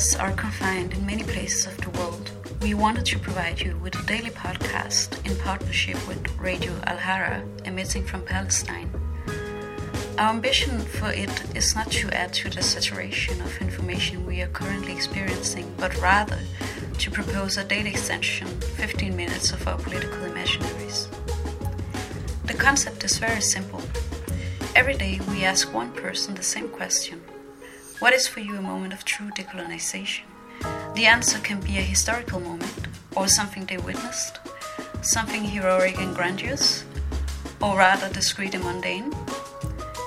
us are confined in many places of the world, we wanted to provide you with a daily podcast in partnership with Radio Alhara, emitting from Palestine. Our ambition for it is not to add to the saturation of information we are currently experiencing, but rather to propose a daily extension, 15 minutes of our political imaginaries. The concept is very simple. Every day we ask one person the same question What is for you a moment of true decolonization? The answer can be a historical moment, or something they witnessed, something heroic and grandiose, or rather discreet and mundane,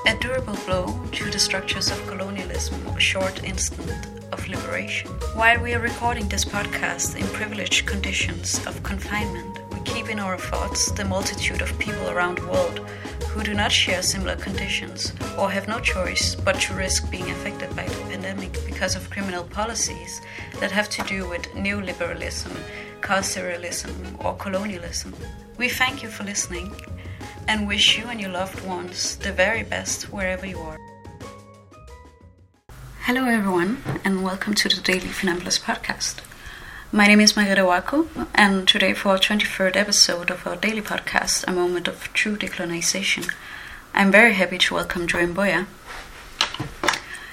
a durable blow to the structures of colonialism or a short instant of liberation. While we are recording this podcast in privileged conditions of confinement, keep in our thoughts the multitude of people around the world who do not share similar conditions or have no choice but to risk being affected by the pandemic because of criminal policies that have to do with neoliberalism, carceralism, or colonialism. We thank you for listening and wish you and your loved ones the very best wherever you are. Hello, everyone, and welcome to the Daily Funambulist podcast. My name is Margareta Wako, and today, for our 23rd episode of our daily podcast, A Moment of True Decolonization, I'm very happy to welcome Joy Mboya.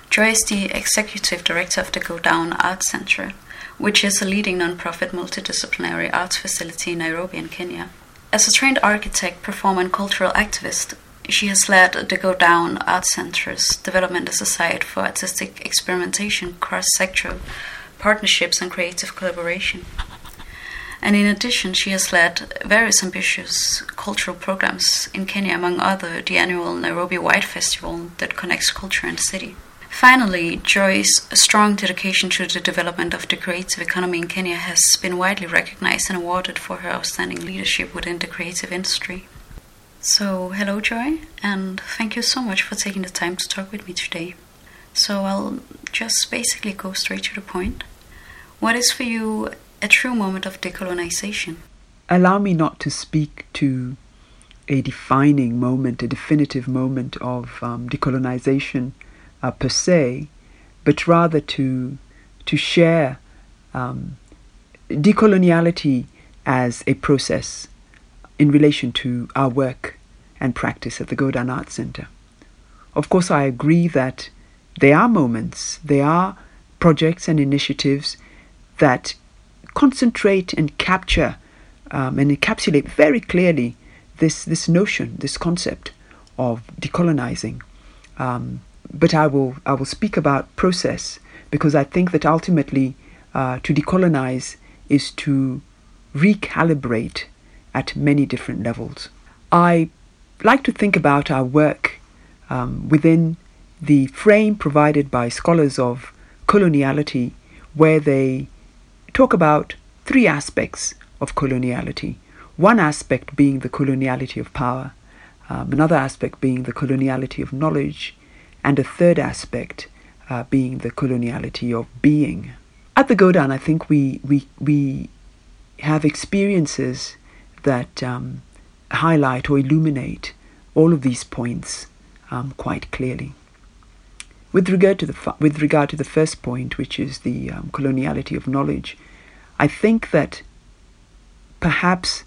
Joy is the executive director of the Go Down Arts Center, which is a leading non-profit multidisciplinary arts facility in Nairobi in Kenya. As a trained architect, performer, and cultural activist, she has led the Go Down Art Center's development as a site for artistic experimentation, cross sectoral partnerships, and creative collaboration. And in addition, she has led various ambitious cultural programs in Kenya, among other the annual Nairobi White Festival that connects culture and city. Finally, Joy's strong dedication to the development of the creative economy in Kenya has been widely recognized and awarded for her outstanding leadership within the creative industry. So, hello, Joy, and thank you so much for taking the time to talk with me today. So, I'll just basically go straight to the point. What is for you a true moment of decolonization? Allow me not to speak to a defining moment, a definitive moment of um, decolonization uh, per se, but rather to to share um, decoloniality as a process in relation to our work and practice at the Go Down Arts Center. Of course, I agree that there are moments, there are projects and initiatives that concentrate and capture um, and encapsulate very clearly this, this notion, this concept of decolonizing. Um, but I will, I will speak about process because I think that ultimately uh, to decolonize is to recalibrate at many different levels. I like to think about our work um, within the frame provided by scholars of coloniality, where they talk about three aspects of coloniality. One aspect being the coloniality of power, um, another aspect being the coloniality of knowledge, and a third aspect uh, being the coloniality of being. At the Go Down, I think we, we, we have experiences that um, highlight or illuminate all of these points um, quite clearly. With regard to the with regard to the first point, which is the um, coloniality of knowledge, I think that perhaps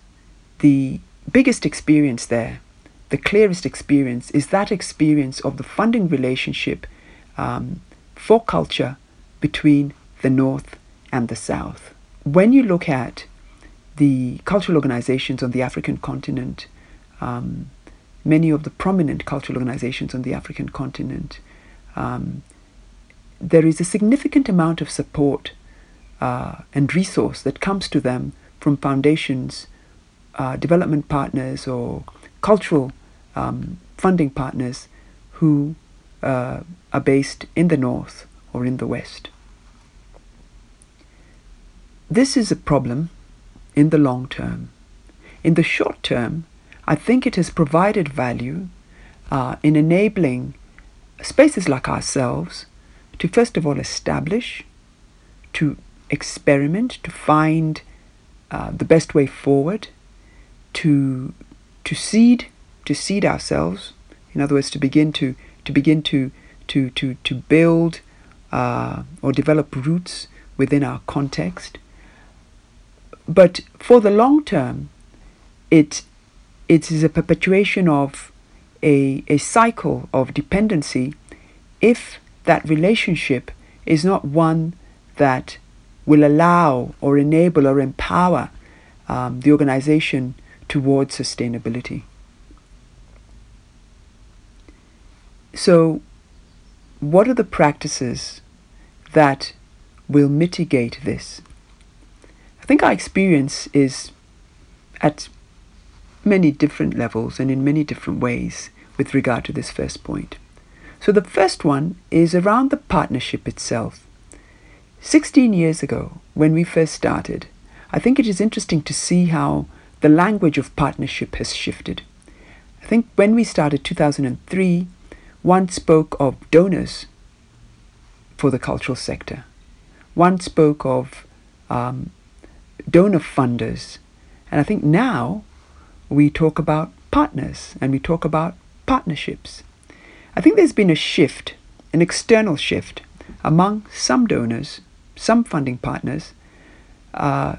the biggest experience there, the clearest experience, is that experience of the funding relationship um, for culture between the North and the South. When you look at the cultural organizations on the African continent, um, many of the prominent cultural organizations on the African continent, um, there is a significant amount of support uh, and resource that comes to them from foundations, uh, development partners, or cultural um, funding partners who uh, are based in the North or in the West. This is a problem in the long term. In the short term, I think it has provided value uh, in enabling spaces like ourselves to first of all establish, to experiment, to find uh, the best way forward, to to seed, to seed ourselves. In other words, to begin to to begin to to to to build uh, or develop roots within our context. But for the long term, it, it is a perpetuation of a, a cycle of dependency if that relationship is not one that will allow or enable or empower um, the organization towards sustainability. So, what are the practices that will mitigate this? I think our experience is at many different levels and in many different ways with regard to this first point. So, the first one is around the partnership itself. 16 years ago, when we first started, I think it is interesting to see how the language of partnership has shifted. I think when we started 2003, one spoke of donors for the cultural sector. One spoke of um, donor funders. And I think now we talk about partners and we talk about partnerships. I think there's been a shift, an external shift, among some donors, some funding partners, uh,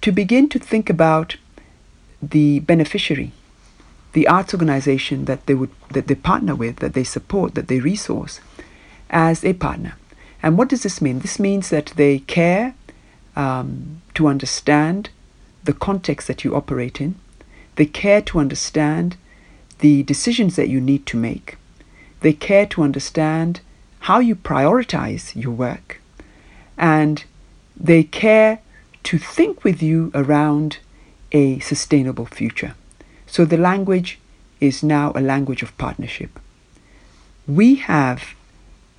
to begin to think about the beneficiary, the arts organization that they would that they partner with, that they support, that they resource, as a partner. And what does this mean? This means that they care um, to understand the context that you operate in. They care to understand the decisions that you need to make. They care to understand how you prioritize your work. And they care to think with you around a sustainable future. So the language is now a language of partnership. We have,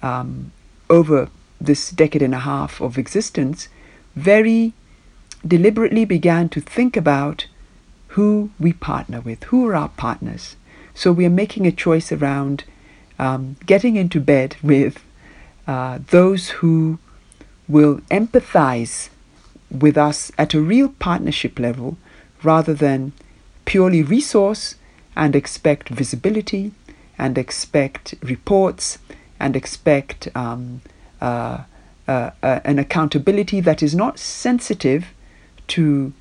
um, over this decade and a half of existence, very deliberately began to think about who we partner with, who are our partners. So we are making a choice around um, getting into bed with uh, those who will empathize with us at a real partnership level rather than purely resource and expect visibility and expect reports and expect um, uh, uh, uh, an accountability that is not sensitive to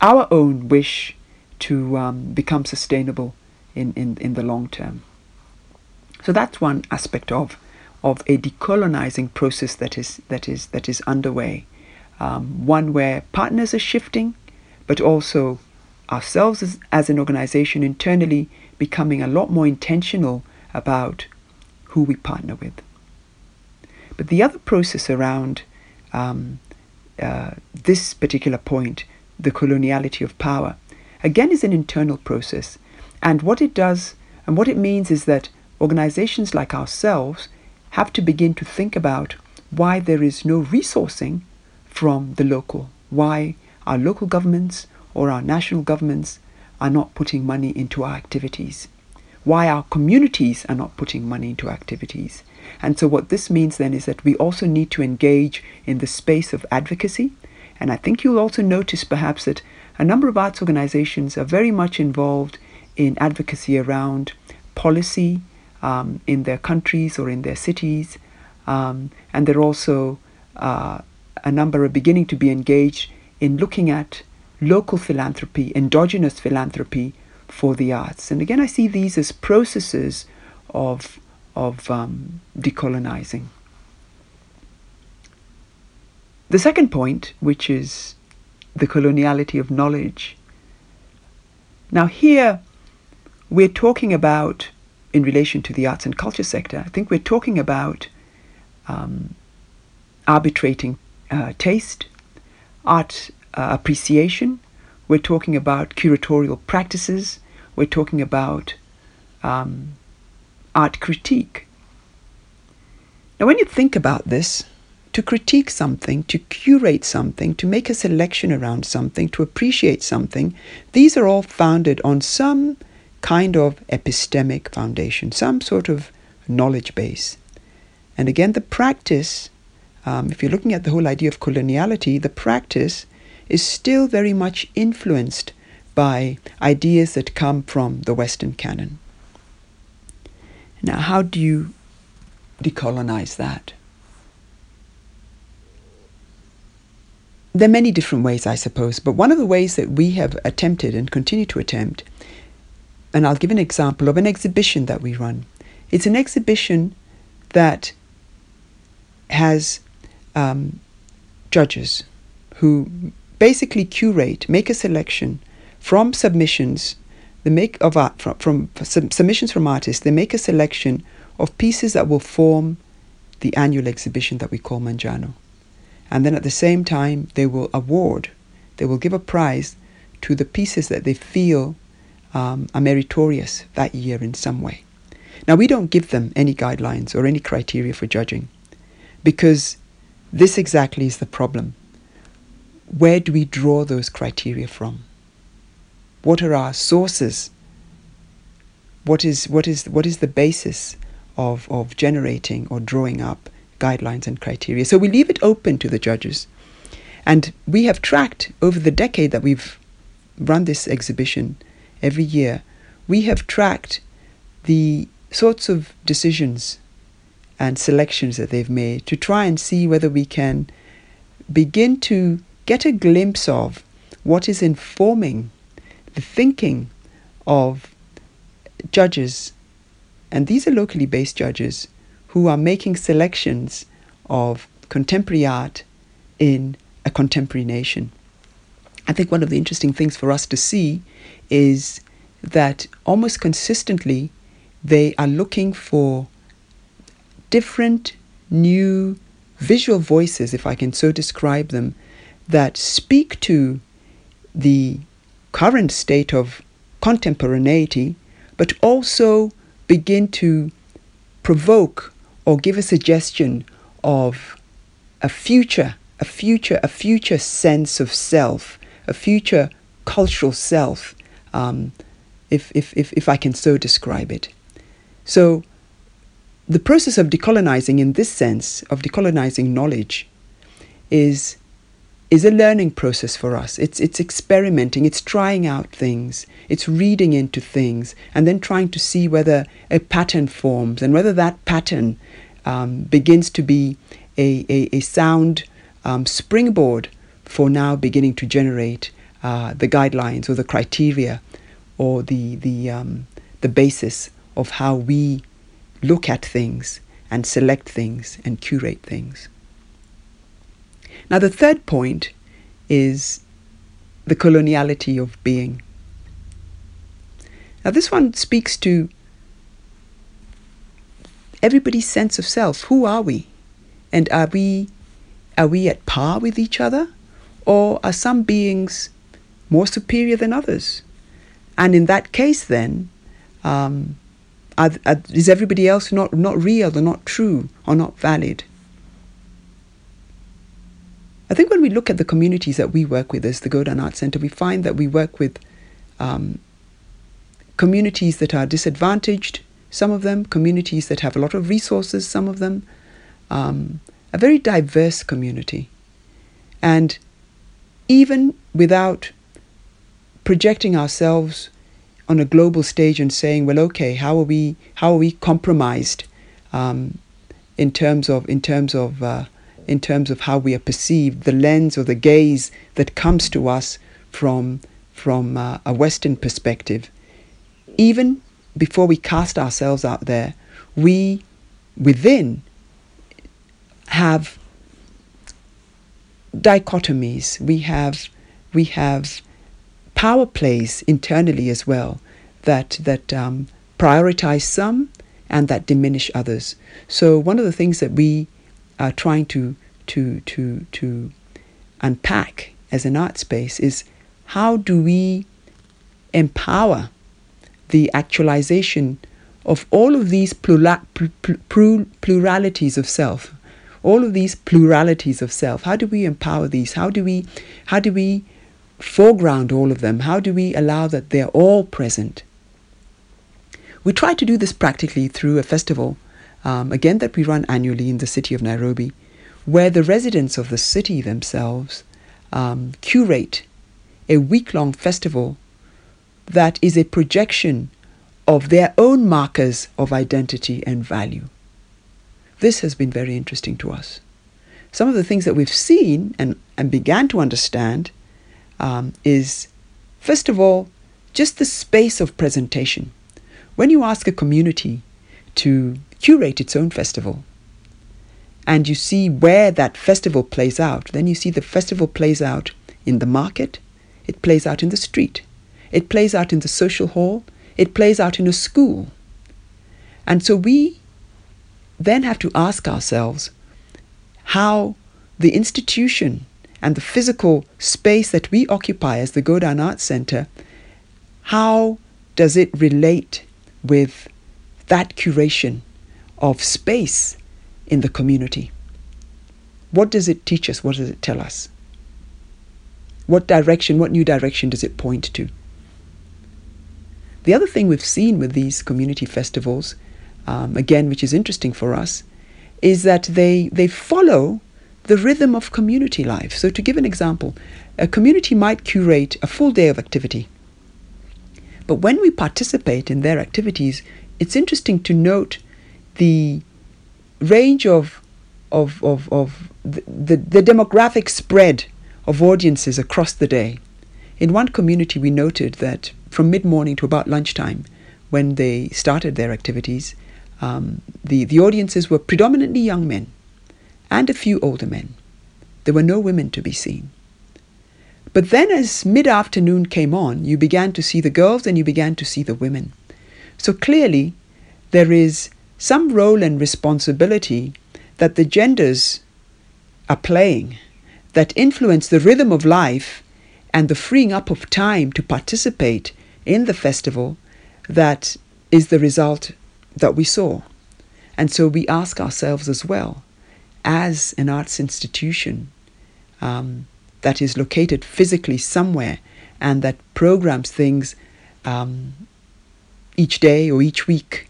our own wish to um, become sustainable in, in, in the long term. So that's one aspect of of a decolonizing process that is that is that is underway. Um, one where partners are shifting, but also ourselves as, as an organization internally becoming a lot more intentional about who we partner with. But the other process around um, uh, this particular point, the coloniality of power, again is an internal process. And what it does and what it means is that organizations like ourselves have to begin to think about why there is no resourcing from the local, why our local governments or our national governments are not putting money into our activities, why our communities are not putting money into activities. And so, what this means then is that we also need to engage in the space of advocacy. And I think you'll also notice perhaps that a number of arts organizations are very much involved in advocacy around policy um, in their countries or in their cities. Um, and they're also, uh, a number are beginning to be engaged in looking at local philanthropy, endogenous philanthropy for the arts. And again, I see these as processes of, of um, decolonizing. The second point, which is the coloniality of knowledge. Now, here we're talking about in relation to the arts and culture sector, I think we're talking about um, arbitrating uh, taste, art uh, appreciation, we're talking about curatorial practices, we're talking about um, art critique. Now, when you think about this, to critique something, to curate something, to make a selection around something, to appreciate something, these are all founded on some kind of epistemic foundation, some sort of knowledge base. And again, the practice, um, if you're looking at the whole idea of coloniality, the practice is still very much influenced by ideas that come from the Western canon. Now, how do you decolonize that? There are many different ways, I suppose, but one of the ways that we have attempted and continue to attempt, and I'll give an example of an exhibition that we run. It's an exhibition that has um, judges who basically curate, make a selection from submissions, the make of art from, from submissions from artists. They make a selection of pieces that will form the annual exhibition that we call Manjano. And then at the same time, they will award, they will give a prize to the pieces that they feel um, are meritorious that year in some way. Now, we don't give them any guidelines or any criteria for judging because this exactly is the problem. Where do we draw those criteria from? What are our sources? What is, what is, what is the basis of, of generating or drawing up guidelines and criteria. So we leave it open to the judges. And we have tracked over the decade that we've run this exhibition every year, we have tracked the sorts of decisions and selections that they've made to try and see whether we can begin to get a glimpse of what is informing the thinking of judges, and these are locally based judges who are making selections of contemporary art in a contemporary nation. I think one of the interesting things for us to see is that almost consistently they are looking for different new visual voices, if I can so describe them, that speak to the current state of contemporaneity, but also begin to provoke or give a suggestion of a future, a future, a future sense of self, a future cultural self, um, if, if, if, if I can so describe it. So, the process of decolonizing, in this sense, of decolonizing knowledge, is is a learning process for us. It's it's experimenting, it's trying out things, it's reading into things, and then trying to see whether a pattern forms and whether that pattern um, begins to be a, a, a sound um, springboard for now beginning to generate uh, the guidelines or the criteria or the the um, the basis of how we look at things and select things and curate things. Now, the third point is the coloniality of being. Now, this one speaks to everybody's sense of self. Who are we? And are we, are we at par with each other? Or are some beings more superior than others? And in that case, then, um, are, are, is everybody else not, not real or not true or not valid? I think when we look at the communities that we work with as the Go Down Art Center, we find that we work with um, communities that are disadvantaged, some of them, communities that have a lot of resources, some of them, um, a very diverse community. And even without projecting ourselves on a global stage and saying, well, okay, how are we, how are we compromised um, in terms of, in terms of, uh, in terms of how we are perceived, the lens or the gaze that comes to us from, from uh, a Western perspective. Even before we cast ourselves out there, we within have dichotomies. We have we have power plays internally as well that that um, prioritize some and that diminish others. So one of the things that we are trying to to to to unpack as an art space is how do we empower the actualization of all of these plura- pl- pl- pluralities of self all of these pluralities of self. How do we empower these? How do we how do we foreground all of them? How do we allow that they're all present? We try to do this practically through a festival um, again that we run annually in the city of Nairobi, where the residents of the city themselves um, curate a week long festival that is a projection of their own markers of identity and value. This has been very interesting to us. some of the things that we've seen and, and began to understand um, is, first of all, just the space of presentation. When you ask a community to curate its own festival, and you see where that festival plays out, then you see the festival plays out in the market, it plays out in the street, it plays out in the social hall, it plays out in a school. And so we then have to ask ourselves how the institution and the physical space that we occupy as the Go Down Arts Center, how does it relate with that curation of space in the community? What does it teach us? What does it tell us? What direction, what new direction does it point to? The other thing we've seen with these community festivals, um, again, which is interesting for us, is that they, they follow the rhythm of community life. So, to give an example, a community might curate a full day of activity. But when we participate in their activities, it's interesting to note the range of, of, of, of the, the, the demographic spread of audiences across the day. In one community, we noted that from mid morning to about lunchtime, when they started their activities, um, the, the audiences were predominantly young men and a few older men. There were no women to be seen. But then, as mid afternoon came on, you began to see the girls and you began to see the women. So clearly, there is some role and responsibility that the genders are playing that influence the rhythm of life and the freeing up of time to participate in the festival that is the result that we saw. And so we ask ourselves as well, as an arts institution um, that is located physically somewhere and that programs things um, each day or each week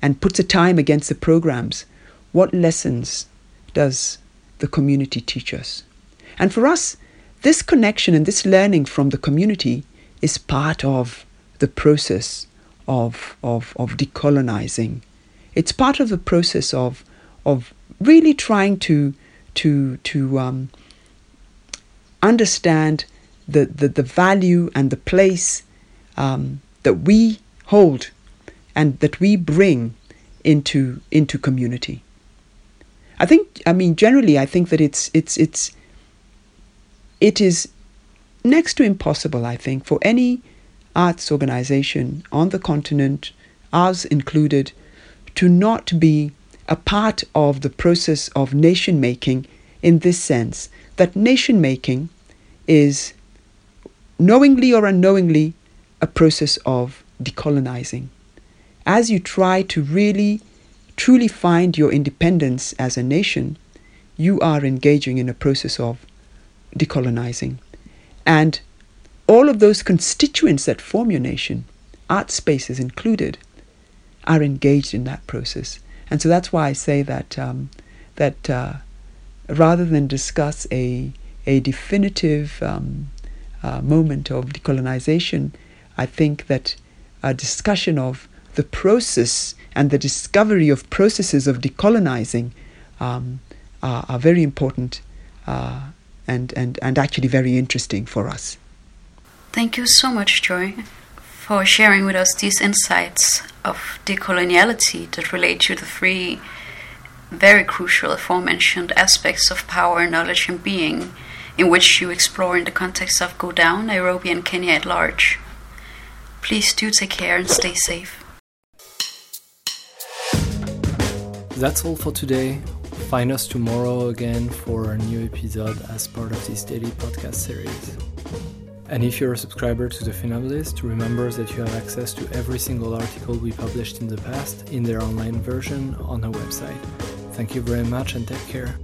and puts a time against the programs, what lessons does the community teach us? And for us, this connection and this learning from the community is part of the process of, of, of decolonizing. It's part of the process of, of really trying to, to, to um, understand the, the, the value and the place um, that we hold and that we bring into, into community. I think, I mean, generally, I think that it's, it's, it's, it is next to impossible, I think, for any arts organization on the continent, ours included, to not be a part of the process of nation making in this sense that nation making is knowingly or unknowingly a process of decolonizing. As you try to really, truly find your independence as a nation, you are engaging in a process of decolonizing. And all of those constituents that form your nation, art spaces included, are engaged in that process. And so that's why I say that um, that uh, rather than discuss a a definitive um, uh, moment of decolonization, I think that a discussion of the process and the discovery of processes of decolonizing um, are, are, very important uh, and, and, and actually very interesting for us. Thank you so much, Joy, for sharing with us these insights of decoloniality that relate to the three very crucial aforementioned aspects of power, knowledge, and being, in which you explore in the context of Go Down, Nairobi, and Kenya at large. Please do take care and stay safe. That's all for today. Find us tomorrow again for a new episode as part of this daily podcast series. And if you're a subscriber to the Funambulist, remember that you have access to every single article we published in the past in their online version on our website. Thank you very much and take care.